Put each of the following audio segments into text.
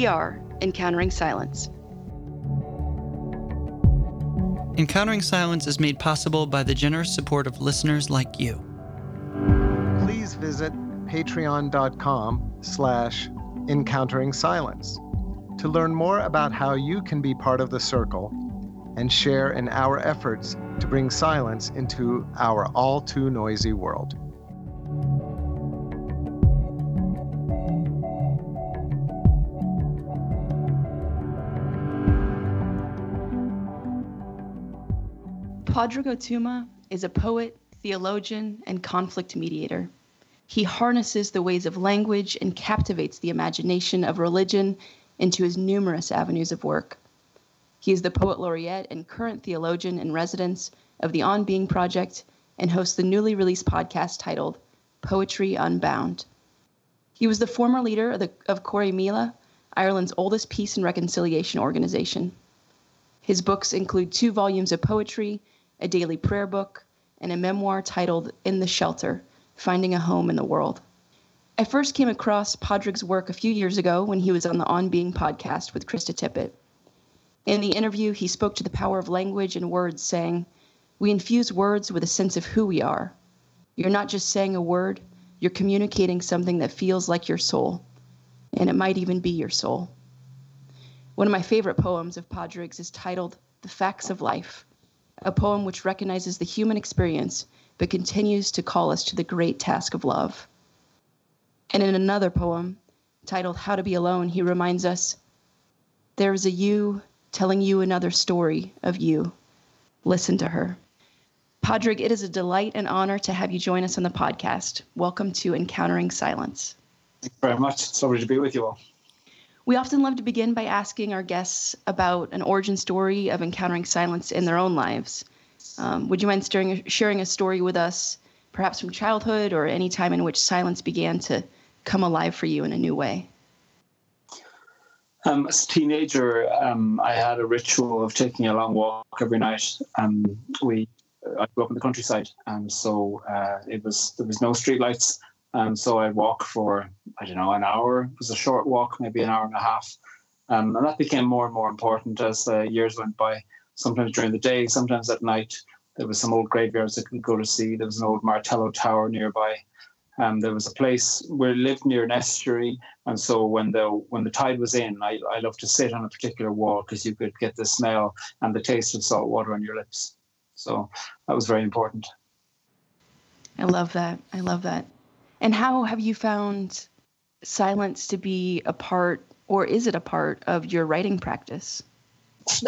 We are Encountering Silence. Encountering Silence is made possible by the generous support of listeners like you. Please visit patreon.com slash encountering silence to learn more about how you can be part of the circle and share in our efforts to bring silence into our all too noisy world. Padraig Ó Tuama is a poet, theologian, and conflict mediator. He harnesses the ways of language and captivates the imagination of religion into his numerous avenues of work. He is the poet laureate and current theologian in residence of the On Being Project and hosts the newly released podcast titled Poetry Unbound. He was the former leader of, the, of Corrymeela, Ireland's oldest peace and reconciliation organization. His books include two volumes of poetry a daily prayer book, and a memoir titled In the Shelter Finding a Home in the World. I first came across Padraig's work a few years ago when he was on the On Being podcast with Krista Tippett. In the interview, he spoke to the power of language and words, saying, We infuse words with a sense of who we are. You're not just saying a word, you're communicating something that feels like your soul, and it might even be your soul. One of my favorite poems of Padraig's is titled The Facts of Life a poem which recognizes the human experience but continues to call us to the great task of love. And in another poem titled How to Be Alone, he reminds us there is a you telling you another story of you. Listen to her. Padraig, it is a delight and honor to have you join us on the podcast. Welcome to Encountering Silence. Thank you very much. It's lovely to be with you all. We often love to begin by asking our guests about an origin story of encountering silence in their own lives. Um, would you mind sharing, sharing a story with us, perhaps from childhood or any time in which silence began to come alive for you in a new way? Um, as a teenager, um, I had a ritual of taking a long walk every night. Um, we, I grew up in the countryside, and so uh, it was there was no streetlights. Um, so I'd walk for, I don't know, an hour. It was a short walk, maybe an hour and a half. Um, and that became more and more important as the years went by. Sometimes during the day, sometimes at night. There was some old graveyards that we'd go to see. There was an old Martello Tower nearby. Um, there was a place where lived near an estuary, and so when the when the tide was in, I, I loved to sit on a particular wall because you could get the smell and the taste of salt water on your lips. So that was very important. I love that. I love that. And how have you found silence to be a part, or is it a part of your writing practice?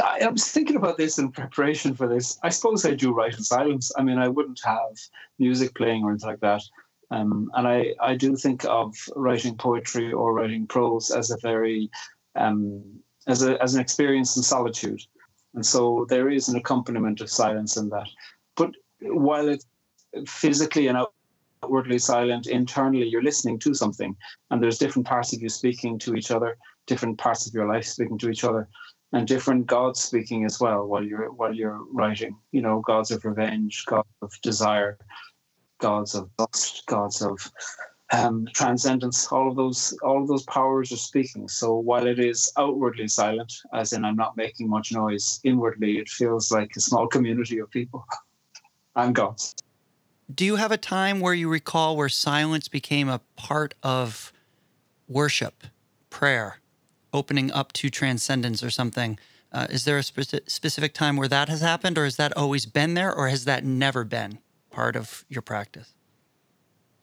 I was thinking about this in preparation for this. I suppose I do write in silence. I mean, I wouldn't have music playing or anything like that. Um, and I, I do think of writing poetry or writing prose as a very um, as a as an experience in solitude, and so there is an accompaniment of silence in that. But while it's physically and outwardly silent internally you're listening to something and there's different parts of you speaking to each other different parts of your life speaking to each other and different gods speaking as well while you're while you're writing. You know gods of revenge gods of desire gods of lust gods of um, transcendence. All of those all of those powers are speaking. So while it is outwardly silent as in i'm not making much noise inwardly it feels like a small community of people and gods do you have a time where you recall where silence became a part of worship, prayer, opening up to transcendence or something? Uh, is there a spe- specific time where that has happened, or has that always been there, or has that never been part of your practice?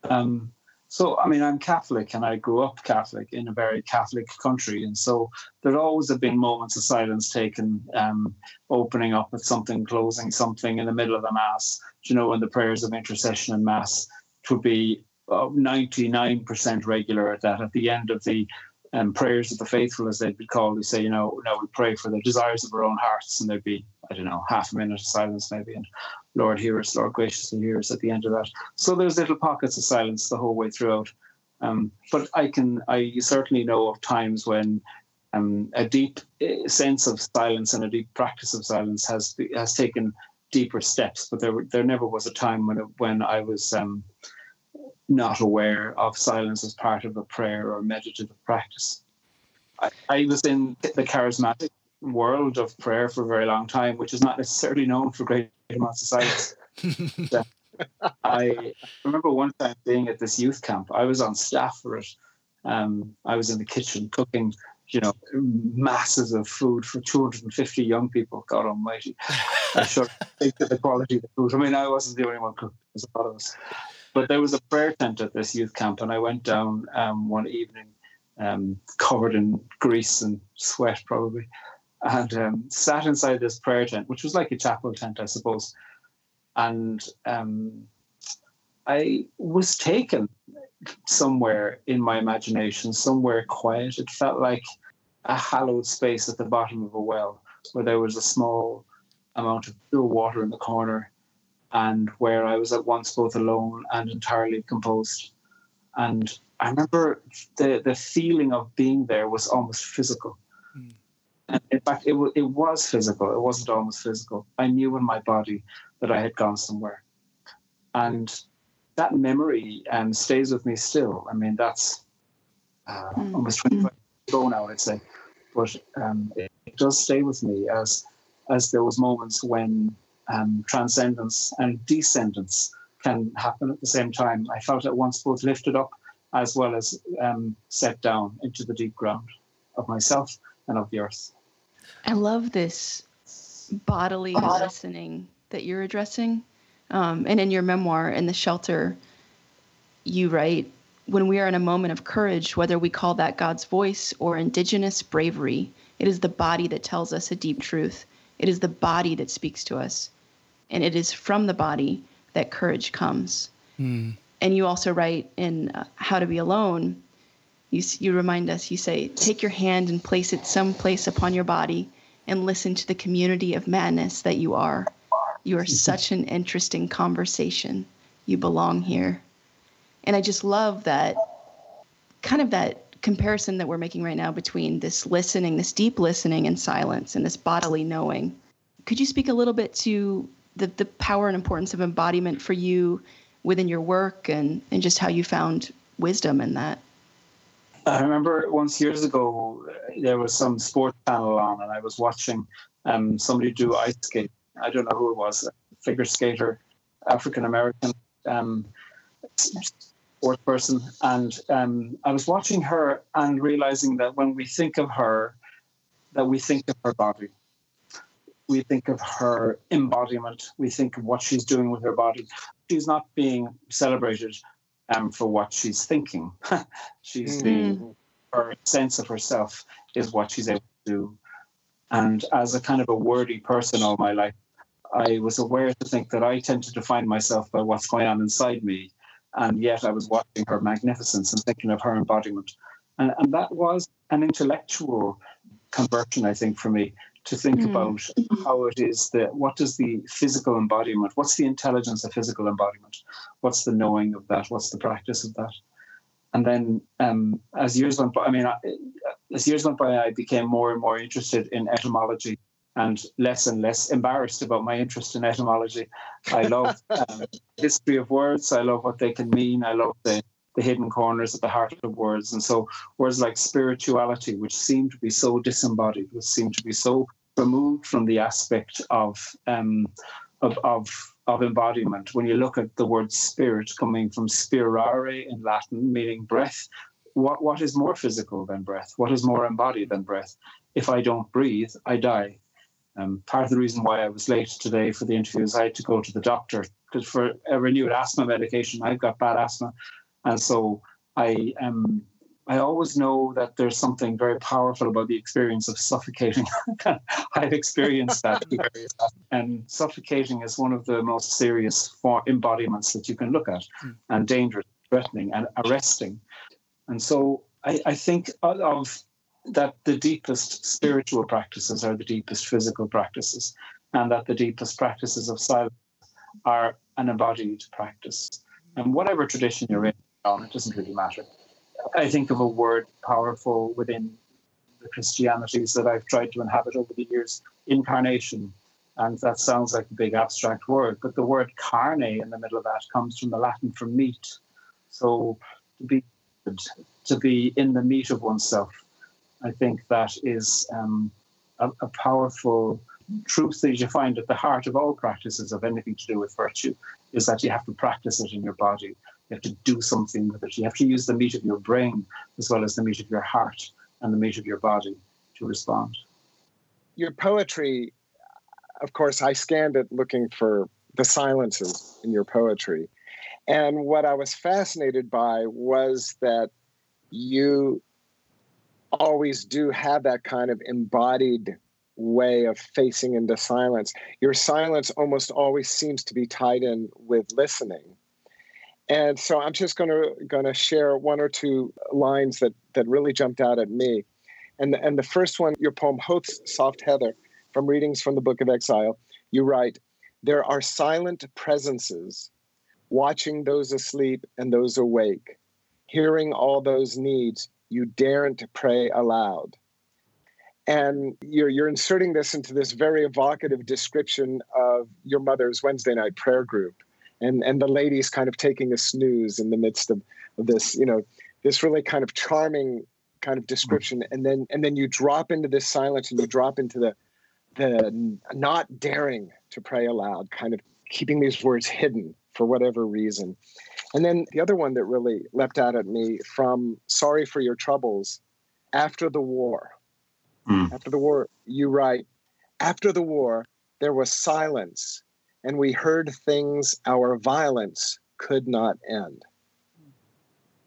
Um, so, I mean, I'm Catholic and I grew up Catholic in a very Catholic country. And so there always have been moments of silence taken, um, opening up at something, closing something in the middle of the Mass. You know, in the prayers of intercession and Mass, it would be uh, 99% regular at that at the end of the um, prayers of the faithful, as they'd be called, we say, you know, now we pray for the desires of our own hearts. And there'd be, I don't know, half a minute of silence maybe. And Lord, hear us, Lord, graciously hear us at the end of that. So there's little pockets of silence the whole way throughout. Um, but I can, I certainly know of times when um, a deep eh, sense of silence and a deep practice of silence has has taken deeper steps. But there, there never was a time when it, when I was um, not aware of silence as part of a prayer or meditative practice. I, I was in the charismatic world of prayer for a very long time, which is not necessarily known for great amounts of silence. I remember one time being at this youth camp. I was on staff for it. Um, I was in the kitchen cooking, you know, masses of food for 250 young people. God Almighty! I should think of the quality of the food. I mean, I wasn't the only one cooking. There's a lot of us. But there was a prayer tent at this youth camp, and I went down um, one evening, um, covered in grease and sweat, probably, and um, sat inside this prayer tent, which was like a chapel tent, I suppose. And um, I was taken somewhere in my imagination, somewhere quiet. It felt like a hallowed space at the bottom of a well, where there was a small amount of pure water in the corner and where I was at once both alone and entirely composed. And I remember the, the feeling of being there was almost physical. Mm. And in fact, it, w- it was physical. It wasn't almost physical. I knew in my body that I had gone somewhere. And that memory um, stays with me still. I mean, that's uh, mm. almost 25 years ago now, I'd say. But um, it, it does stay with me as as those moments when um, transcendence and descendance can happen at the same time. I felt at once both lifted up as well as um, set down into the deep ground of myself and of the earth. I love this bodily listening that you're addressing. Um, and in your memoir, In the Shelter, you write, when we are in a moment of courage, whether we call that God's voice or indigenous bravery, it is the body that tells us a deep truth. It is the body that speaks to us and it is from the body that courage comes. Mm. And you also write in uh, How to Be Alone, you, you remind us, you say, take your hand and place it someplace upon your body and listen to the community of madness that you are. You are mm-hmm. such an interesting conversation. You belong here. And I just love that kind of that comparison that we're making right now between this listening, this deep listening and silence, and this bodily knowing. Could you speak a little bit to the, the power and importance of embodiment for you within your work and, and just how you found wisdom in that? I remember once years ago, there was some sports channel on, and I was watching um, somebody do ice skate. I don't know who it was, a figure skater, African American um, sports person. And um, I was watching her and realizing that when we think of her, that we think of her body we think of her embodiment, we think of what she's doing with her body. She's not being celebrated um, for what she's thinking. she's mm-hmm. being, her sense of herself is what she's able to do. And as a kind of a wordy person all my life, I was aware to think that I tend to define myself by what's going on inside me. And yet I was watching her magnificence and thinking of her embodiment. And, and that was an intellectual conversion, I think, for me to think mm. about how it is that what is the physical embodiment? What's the intelligence of physical embodiment? What's the knowing of that? What's the practice of that? And then um, as years went by, I mean, as years went by, I became more and more interested in etymology and less and less embarrassed about my interest in etymology. I love um, history of words. I love what they can mean. I love the the hidden corners at the heart of words. And so words like spirituality, which seem to be so disembodied, which seem to be so removed from the aspect of um, of, of of embodiment. When you look at the word spirit coming from spirare in Latin, meaning breath, what what is more physical than breath? What is more embodied than breath? If I don't breathe, I die. Um, part of the reason why I was late today for the interview is I had to go to the doctor because for a renewed asthma medication, I've got bad asthma, and so I am. I always know that there's something very powerful about the experience of suffocating. I've experienced that. and suffocating is one of the most serious embodiments that you can look at, mm. and dangerous, threatening, and arresting. And so I, I think of that the deepest spiritual practices are the deepest physical practices, and that the deepest practices of silence are an embodied practice. And whatever tradition you're in. It doesn't really matter. I think of a word powerful within the Christianities that I've tried to inhabit over the years incarnation. And that sounds like a big abstract word, but the word carne in the middle of that comes from the Latin for meat. So to be to be in the meat of oneself, I think that is um, a, a powerful truth that you find at the heart of all practices of anything to do with virtue is that you have to practice it in your body. You have to do something with it. You have to use the meat of your brain as well as the meat of your heart and the meat of your body to respond. Your poetry, of course, I scanned it looking for the silences in your poetry. And what I was fascinated by was that you always do have that kind of embodied way of facing into silence. Your silence almost always seems to be tied in with listening. And so I'm just going to going to share one or two lines that that really jumped out at me. And and the first one, your poem Hoth's Soft Heather from readings from the Book of Exile, you write, there are silent presences watching those asleep and those awake, hearing all those needs you daren't pray aloud. And you're you're inserting this into this very evocative description of your mother's Wednesday night prayer group, and and the ladies kind of taking a snooze in the midst of, of this, you know, this really kind of charming kind of description, and then and then you drop into this silence and you drop into the the not daring to pray aloud, kind of keeping these words hidden for whatever reason. And then the other one that really leapt out at me from Sorry for Your Troubles after the war Mm. After the war, you write, after the war, there was silence, and we heard things our violence could not end.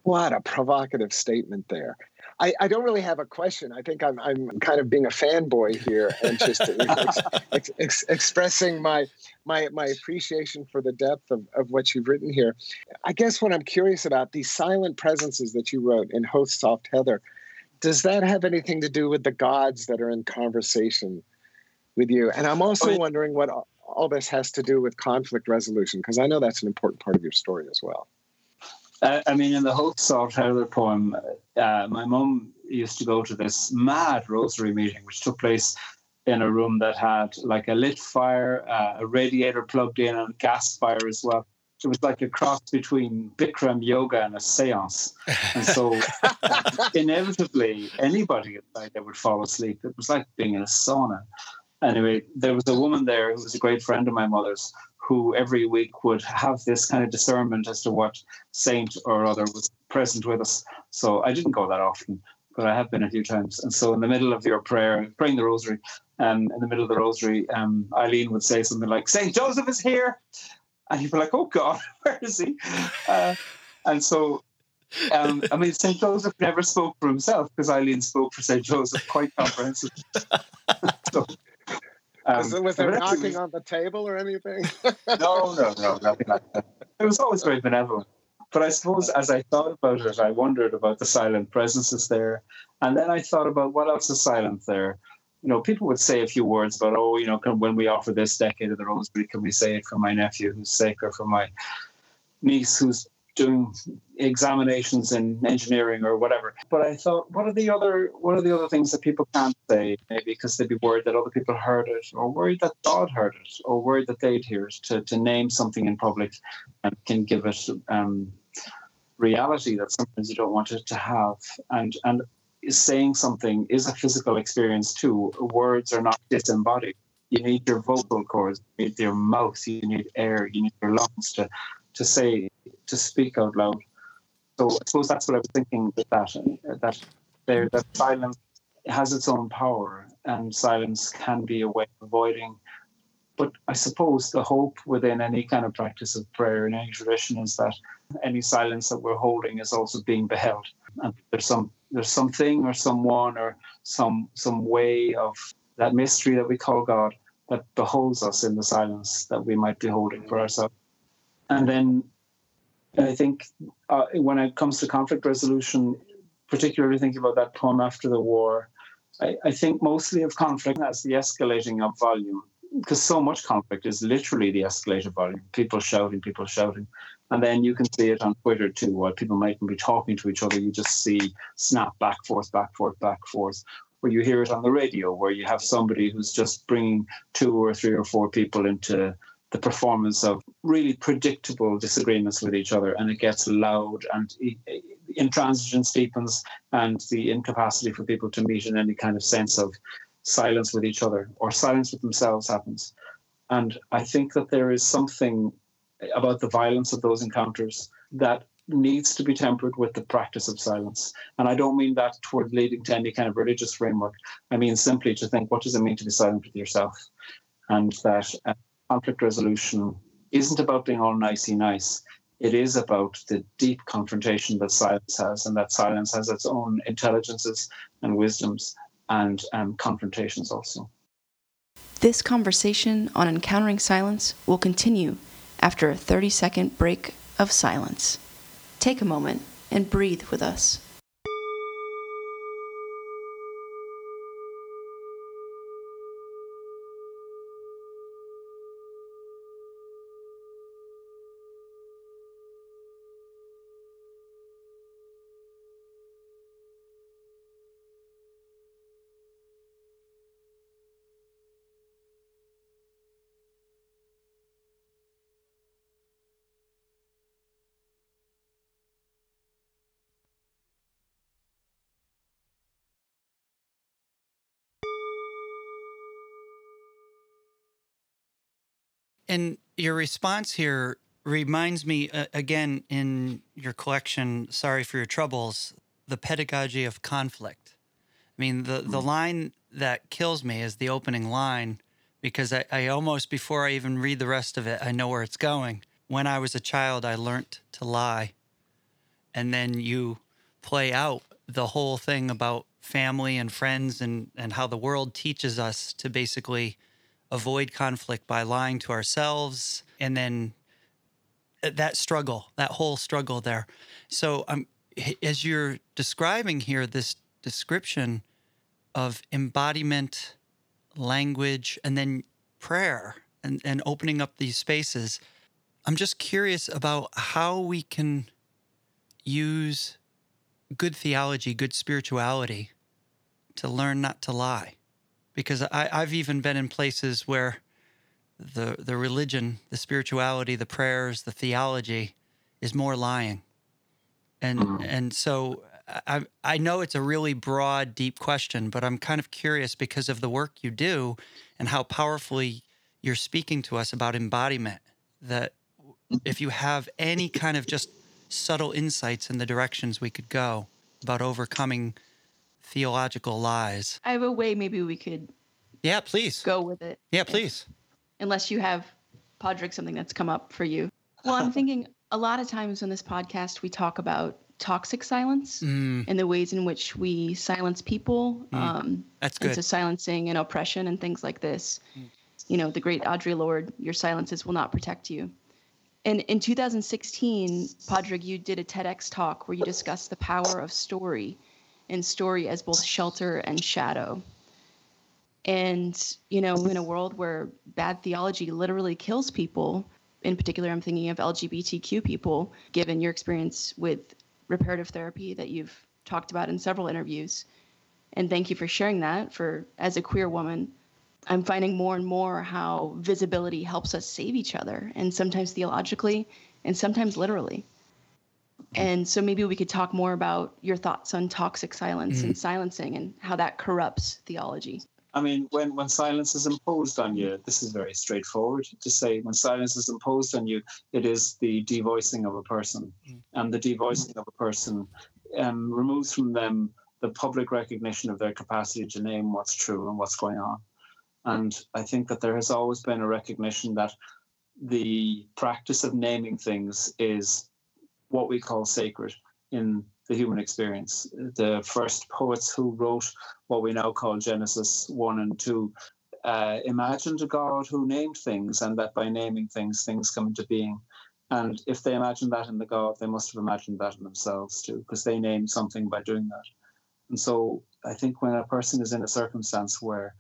What a provocative statement there. I, I don't really have a question. I think I'm, I'm kind of being a fanboy here and just ex, ex, ex, expressing my, my, my appreciation for the depth of, of what you've written here. I guess what I'm curious about, these silent presences that you wrote in Hoth's Soft Heather, does that have anything to do with the gods that are in conversation with you? And I'm also oh, wondering what all this has to do with conflict resolution, because I know that's an important part of your story as well. Uh, I mean, in the Hoth's Soft Heather poem, uh, my mum used to go to this mad rosary meeting, which took place in a room that had like a lit fire, uh, a radiator plugged in, and a gas fire as well it was like a cross between Bikram yoga and a seance. And so inevitably anybody inside there would fall asleep. It was like being in a sauna. Anyway, there was a woman there who was a great friend of my mother's who every week would have this kind of discernment as to what saint or other was present with us. So I didn't go that often, but I have been a few times. And so in the middle of your prayer, praying the rosary, um, in the middle of the rosary, um, Eileen would say something like, Saint Joseph is here and you'd be like, "Oh God, where is he?" Uh, and so, um, I mean, Saint Joseph never spoke for himself because Eileen spoke for Saint Joseph quite comprehensively. so, um, was, was there knocking was, on the table or anything? no, no, no, nothing like that. It was always very benevolent. But I suppose as I thought about it, I wondered about the silent presences there. And then I thought about what else is silent there you know, people would say a few words about, oh, you know, when we offer this decade of the rosary, can we say it for my nephew who's sick or for my niece who's doing examinations in engineering or whatever. But I thought, what are the other what are the other things that people can't say? Maybe because they'd be worried that other people heard it, or worried that God heard it, or worried that they'd hear it. To to name something in public and can give it um, reality that sometimes you don't want it to have. And and saying something is a physical experience too. Words are not disembodied. You need your vocal cords, you need your mouth, you need air, you need your lungs to, to say, to speak out loud. So I suppose that's what I was thinking with that, that there, that silence has its own power and silence can be a way of avoiding. But I suppose the hope within any kind of practice of prayer in any tradition is that any silence that we're holding is also being beheld. And there's some there's something or someone or some some way of that mystery that we call God that beholds us in the silence that we might be holding for ourselves. And then I think uh, when it comes to conflict resolution, particularly thinking about that poem after the war, I, I think mostly of conflict as the escalating of volume, because so much conflict is literally the escalated volume. People shouting, people shouting. And then you can see it on Twitter too, while people mightn't be talking to each other, you just see snap back, forth, back, forth, back, forth. Or you hear it on the radio, where you have somebody who's just bringing two or three or four people into the performance of really predictable disagreements with each other, and it gets loud and intransigence deepens and the incapacity for people to meet in any kind of sense of silence with each other or silence with themselves happens. And I think that there is something about the violence of those encounters that needs to be tempered with the practice of silence. And I don't mean that toward leading to any kind of religious framework. I mean simply to think, what does it mean to be silent with yourself? And that uh, conflict resolution isn't about being all nicey nice. It is about the deep confrontation that silence has, and that silence has its own intelligences and wisdoms and um, confrontations also. This conversation on encountering silence will continue after a 30 second break of silence. Take a moment and breathe with us. And your response here reminds me uh, again in your collection, Sorry for Your Troubles, the pedagogy of conflict. I mean, the, the line that kills me is the opening line because I, I almost, before I even read the rest of it, I know where it's going. When I was a child, I learned to lie. And then you play out the whole thing about family and friends and, and how the world teaches us to basically avoid conflict by lying to ourselves and then that struggle that whole struggle there. So um, as you're describing here this description of embodiment language and then prayer and, and opening up these spaces i'm just curious about how we can use good theology good spirituality to learn not to lie because I, I've even been in places where the the religion, the spirituality, the prayers, the theology is more lying, and mm-hmm. and so I I know it's a really broad, deep question, but I'm kind of curious because of the work you do and how powerfully you're speaking to us about embodiment. That if you have any kind of just subtle insights in the directions we could go about overcoming theological lies. I have a way maybe we could yeah, please go with it. Yeah, please. Unless you have Padraig something that's come up for you. Well, I'm thinking a lot of times on this podcast we talk about toxic silence mm. and the ways in which we silence people. Mm. Um, that's good. Into silencing and oppression and things like this. Mm. You know, the great Audre Lorde, your silences will not protect you. And in 2016, Padraig, you did a TEDx talk where you discussed the power of story and story as both shelter and shadow. And, you know, in a world where bad theology literally kills people, in particular, I'm thinking of LGBTQ people, given your experience with reparative therapy that you've talked about in several interviews. And thank you for sharing that. For as a queer woman, I'm finding more and more how visibility helps us save each other, and sometimes theologically, and sometimes literally. And so maybe we could talk more about your thoughts on toxic silence mm-hmm. and silencing and how that corrupts theology. I mean, when, when silence is imposed on you, this is very straightforward to say. When silence is imposed on you, it is the devoicing of a person. Mm. And the devoicing of a person um, removes from them the public recognition of their capacity to name what's true and what's going on. And I think that there has always been a recognition that the practice of naming things is what we call sacred in the human experience. The first poets who wrote what we now call Genesis 1 and 2 uh, imagined a God who named things, and that by naming things, things come into being. And if they imagined that in the God, they must have imagined that in themselves too, because they named something by doing that. And so I think when a person is in a circumstance where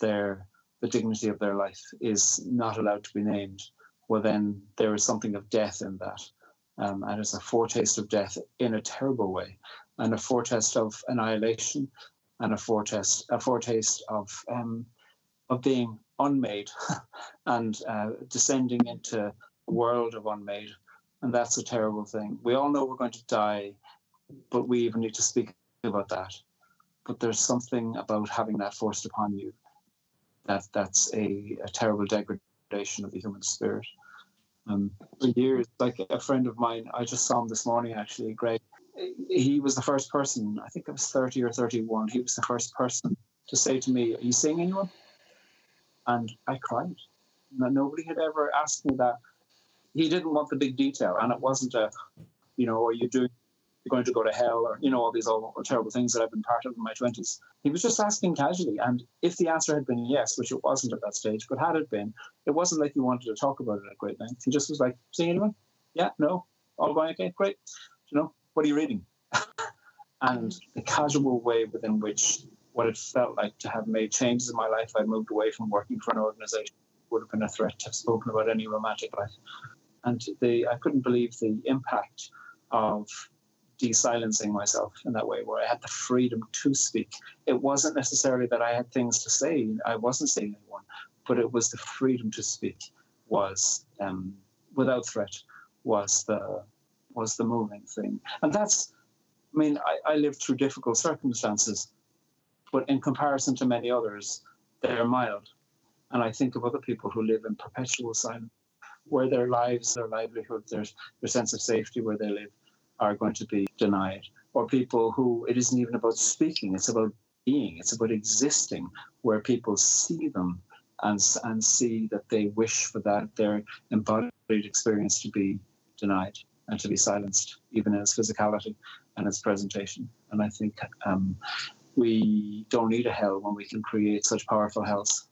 their the dignity of their life is not allowed to be named, well then there is something of death in that um, and it's a foretaste of death in a terrible way, and a foretaste of annihilation, and a foretaste a foretaste of um, of being unmade, and uh, descending into a world of unmade, and that's a terrible thing. We all know we're going to die, but we even need to speak about that. But there's something about having that forced upon you that that's a, a terrible degradation of the human spirit. Um, for years, like a friend of mine, I just saw him this morning actually, Greg. He was the first person, I think I was 30 or 31, he was the first person to say to me, Are you seeing anyone? And I cried. Nobody had ever asked me that. He didn't want the big detail, and it wasn't a, you know, are you doing you're going to go to hell or you know all these all terrible things that I've been part of in my 20s. He was just asking casually, and if the answer had been yes, which it wasn't at that stage, but had it been, it wasn't like he wanted to talk about it at great length. He just was like, "Seeing anyone? Yeah, no, all going okay, great. You know, what are you reading?" and the casual way within which what it felt like to have made changes in my life, I moved away from working for an organization would have been a threat to have spoken about any romantic life. And the I couldn't believe the impact of de-silencing myself in that way where i had the freedom to speak. It wasn't necessarily that i had things to say i wasn't saying anyone but it was the freedom to speak was um, without threat was the was the moving thing. And that's i mean I, I lived through difficult circumstances but in comparison to many others they're mild. And i think of other people who live in perpetual silence where their lives their livelihood their, their sense of safety where they live are going to be denied, or people who it isn't even about speaking, it's about being, it's about existing, where people see them and, and see that they wish for that, their embodied experience to be denied and to be silenced, even in its physicality and its presentation. And I think um, we don't need a hell when we can create such powerful hells.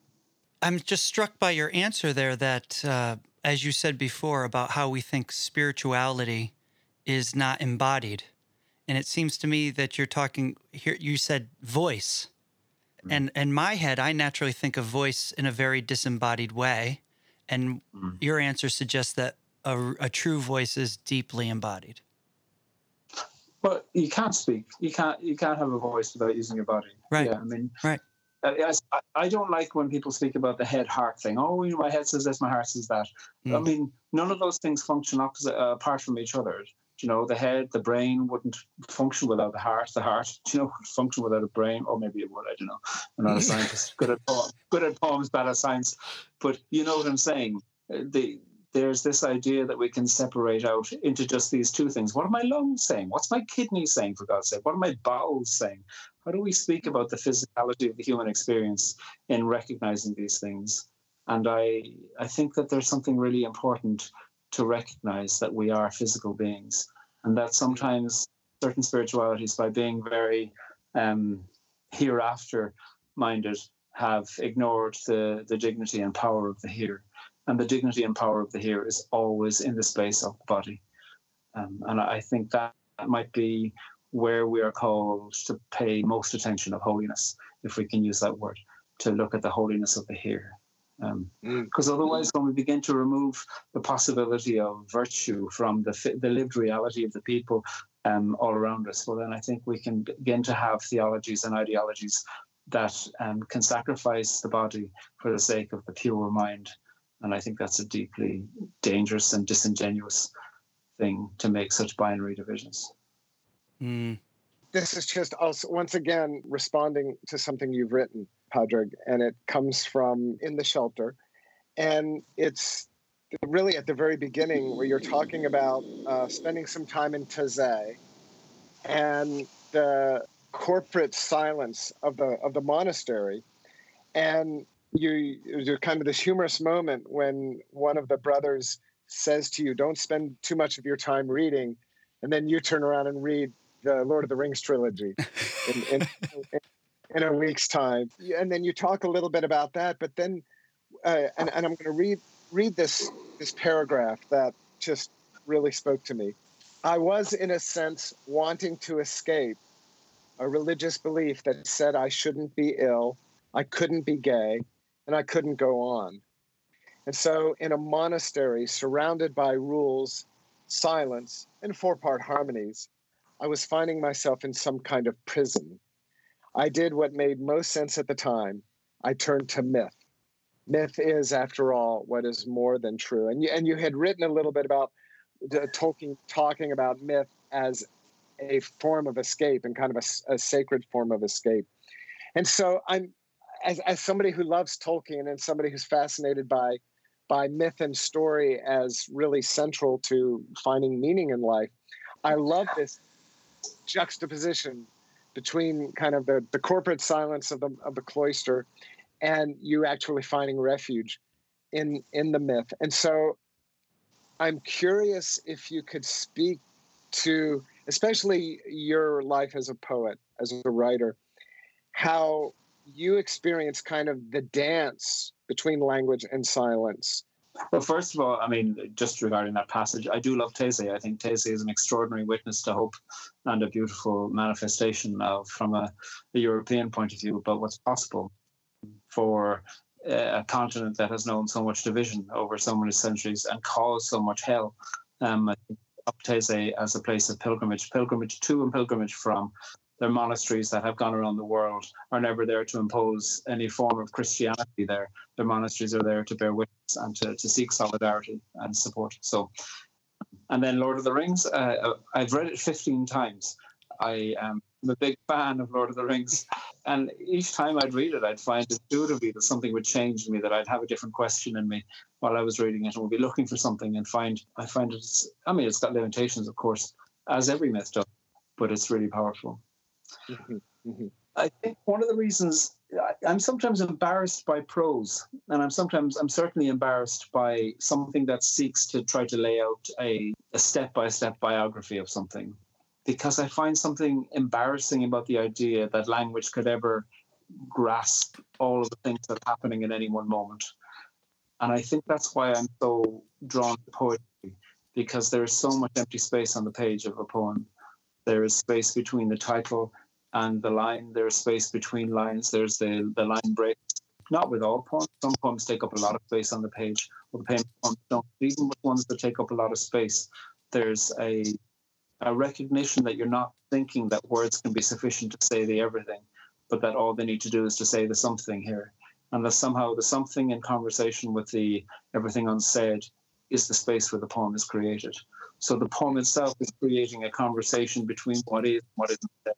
I'm just struck by your answer there that, uh, as you said before, about how we think spirituality is not embodied. And it seems to me that you're talking here, you said voice. Mm. And in my head, I naturally think of voice in a very disembodied way. And mm. your answer suggests that a, a true voice is deeply embodied. Well, you can't speak. You can't. You can't have a voice without using your body. Right. Yeah. I mean. Right. I, I don't like when people speak about the head heart thing. Oh, you know, my head says this, my heart says that. Mm. I mean, none of those things function opposite, uh, apart from each other you know, the head, the brain wouldn't function without the heart. The heart, you know, would function without a brain, or maybe it would. I don't know. I'm not a scientist. Good at poems, good at poems, bad at science. But you know what I'm saying. Uh, the there's this idea that we can separate out into just these two things. What are my lungs saying? What's my kidney saying, for God's sake? What are my bowels saying? How do we speak about the physicality of the human experience in recognizing these things? And I, I think that there's something really important to recognize that we are physical beings and that sometimes certain spiritualities, by being very um, hereafter minded, have ignored the, the dignity and power of the here. And the dignity and power of the here is always in the space of the body. Um, and I think that, might be where we are called to pay most attention of holiness, if we can use that word, to look at the holiness of the here. Because um, mm. otherwise, when we begin to remove the possibility of virtue from the, the lived reality of the people um, all around us, well, then I think we can begin to have theologies and ideologies that um, can sacrifice the body for the sake of the pure mind. And I think that's a deeply dangerous and disingenuous thing to make such binary divisions. Mm. This is just us once again responding to something you've written Padraig, and it comes from In the Shelter. And it's really at the very beginning where you're talking about uh, spending some time in Taizé and the corporate silence of the of the monastery. And you there's kind of this humorous moment when one of the brothers says to you, "Don't spend too much of your time reading," and then you turn around and read the Lord of the Rings trilogy in, in, in a week's time. And then you talk a little bit about that, but then, uh, and, and I'm going to read read this this paragraph that just really spoke to me. I was, in a sense, wanting to escape a religious belief that said I shouldn't be ill, I couldn't be gay, and I couldn't go on. And so, in a monastery surrounded by rules, silence, and four part harmonies, I was finding myself in some kind of prison I did what made most sense at the time. I turned to myth. Myth is, after all, what is more than true. And you, and you had written a little bit about the Tolkien talking about myth as a form of escape and kind of a, a sacred form of escape. And so I'm as, as somebody who loves Tolkien and somebody who's fascinated by by myth and story as really central to finding meaning in life, I love this juxtaposition between kind of the, the corporate silence of the of the cloister and you actually finding refuge in in the myth. And so I'm curious if you could speak to especially your life as a poet, as a writer, how you experience kind of the dance between language and silence. Well, first of all, I mean, just regarding that passage, I do love Taizé. I think Taizé is an extraordinary witness to hope and a beautiful manifestation of, from a, a European point of view, about what's possible for a continent that has known so much division over so many centuries and caused so much hell. Um, I think Taizé as a place of pilgrimage, pilgrimage to and pilgrimage from, their monasteries that have gone around the world are never there to impose any form of Christianity there. Their monasteries are there to bear witness and to, to seek solidarity and support. So, and then Lord of the Rings, uh, I've read it 15 times. I am a big fan of Lord of the Rings. And each time I'd read it, I'd find intuitively that something would change in me, that I'd have a different question in me while I was reading it and would be looking for something and find, I find it's, I mean, it's got limitations, of course, as every myth does, but it's really powerful. Mm-hmm. Mm-hmm. I think one of the reasons I'm sometimes embarrassed by prose, and I'm sometimes, I'm certainly embarrassed by something that seeks to try to lay out a, a step-by-step biography of something, because I find something embarrassing about the idea that language could ever grasp all of the things that are happening in any one moment. And I think that's why I'm so drawn to poetry, because there is so much empty space on the page of a poem. There is space between the title and the line. There's space between lines. There's the the line breaks. Not with all poems. Some poems take up a lot of space on the page. Well, the poems don't. Even with ones that take up a lot of space, there's a a recognition that you're not thinking that words can be sufficient to say the everything, but that all they need to do is to say the something here, and that somehow the something in conversation with the everything unsaid is the space where the poem is created. So the poem itself is creating a conversation between what is and what isn't said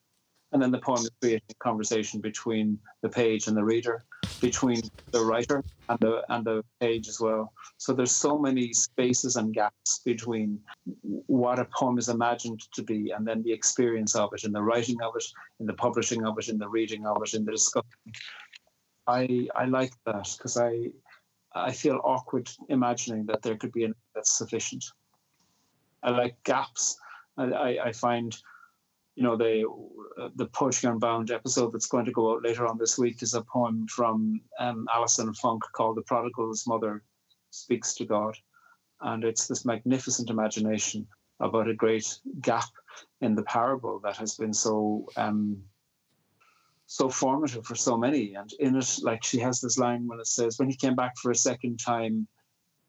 and then the poem is creating a conversation between the page and the reader, between the writer and the and the page as well. So there's so many spaces and gaps between what a poem is imagined to be and then the experience of it, in the writing of it, in the publishing of it, in the reading of it, in the discussion. I I like that because I I feel awkward imagining that there could be an that's sufficient. I like gaps. I, I, I find you know the uh, the Poetry Unbound episode that's going to go out later on this week is a poem from um, Allison Funk called "The Prodigal's Mother Speaks to God," and it's this magnificent imagination about a great gap in the parable that has been so um, so formative for so many. And in it, like she has this line when it says, "When he came back for a second time."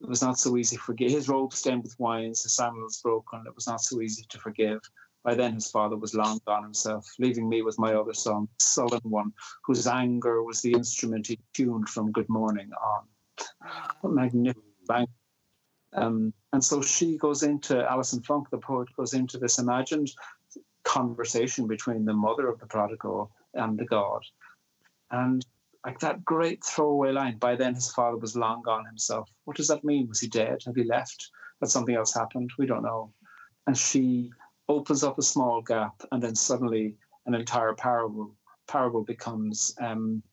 It was not so easy to forgive. His robe stained with wines, his sandals broken. It was not so easy to forgive by then his father was long gone himself, leaving me with my other son, sullen one, whose anger was the instrument he tuned from good morning on. What magnificent um, and so she goes into Allison Funk, the poet, goes into this imagined conversation between the mother of the prodigal and the God. And like that great throwaway line, by then his father was long gone himself. What does that mean? Was he dead? Had he left? Had something else happened? We don't know. And she opens up a small gap, and then suddenly an entire parable parable becomes um,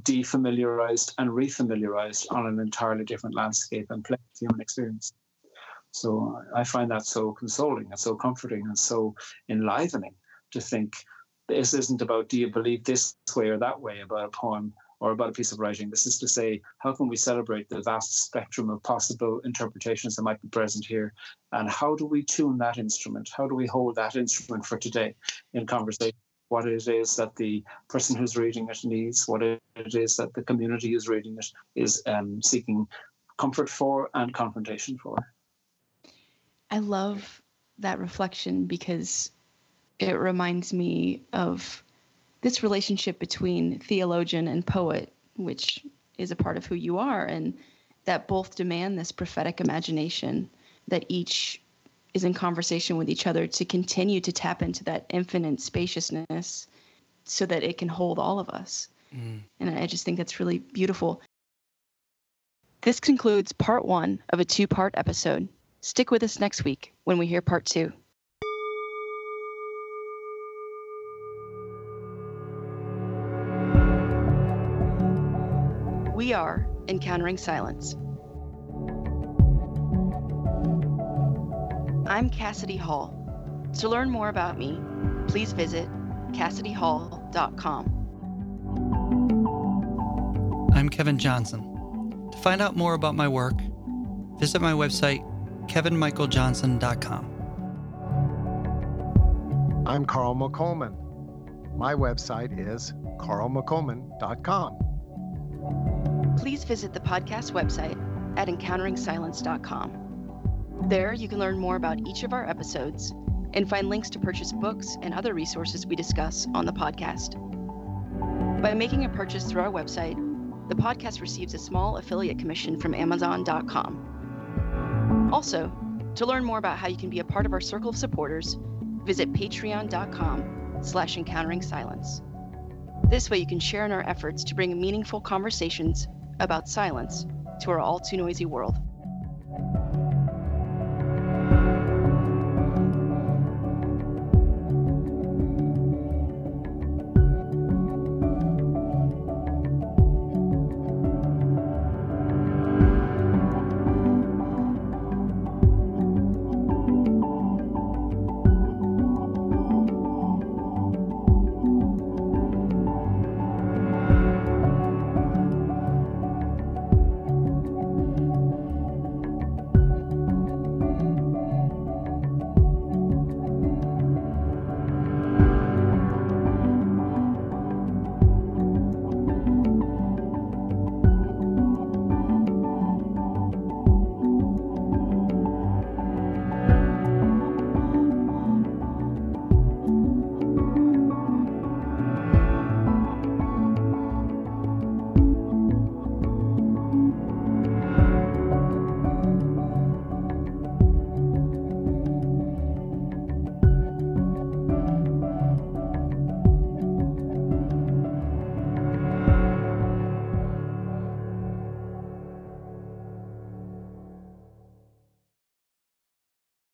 defamiliarized and refamiliarized on an entirely different landscape and place, human experience. So I find that so consoling and so comforting and so enlivening to think this isn't about do you believe this way or that way about a poem or about a piece of writing. This is to say, how can we celebrate the vast spectrum of possible interpretations that might be present here? And how do we tune that instrument? How do we hold that instrument for today in conversation? What it is that the person who's reading it needs, what it is that the community who's reading it is um, seeking comfort for and confrontation for. I love that reflection because it reminds me of this relationship between theologian and poet, which is a part of who you are, and that both demand this prophetic imagination that each is in conversation with each other to continue to tap into that infinite spaciousness so that it can hold all of us. Mm. And I just think that's really beautiful. This concludes part one of a two part episode. Stick with us next week when we hear part two. We are Encountering Silence. I'm Cassidy Hall. To learn more about me, please visit CassidyHall.com. I'm Kevin Johnson. To find out more about my work, visit my website, kevinmichaeljohnson.com. I'm Carl McColman. My website is carlmccolman.com. Please visit the podcast website at encounteringsilence.com. There, you can learn more about each of our episodes and find links to purchase books and other resources we discuss on the podcast. By making a purchase through our website, the podcast receives a small affiliate commission from Amazon.com. Also, to learn more about how you can be a part of our circle of supporters, visit patreon.com slash encountering silence. This way you can share in our efforts to bring meaningful conversations about silence to our all too noisy world.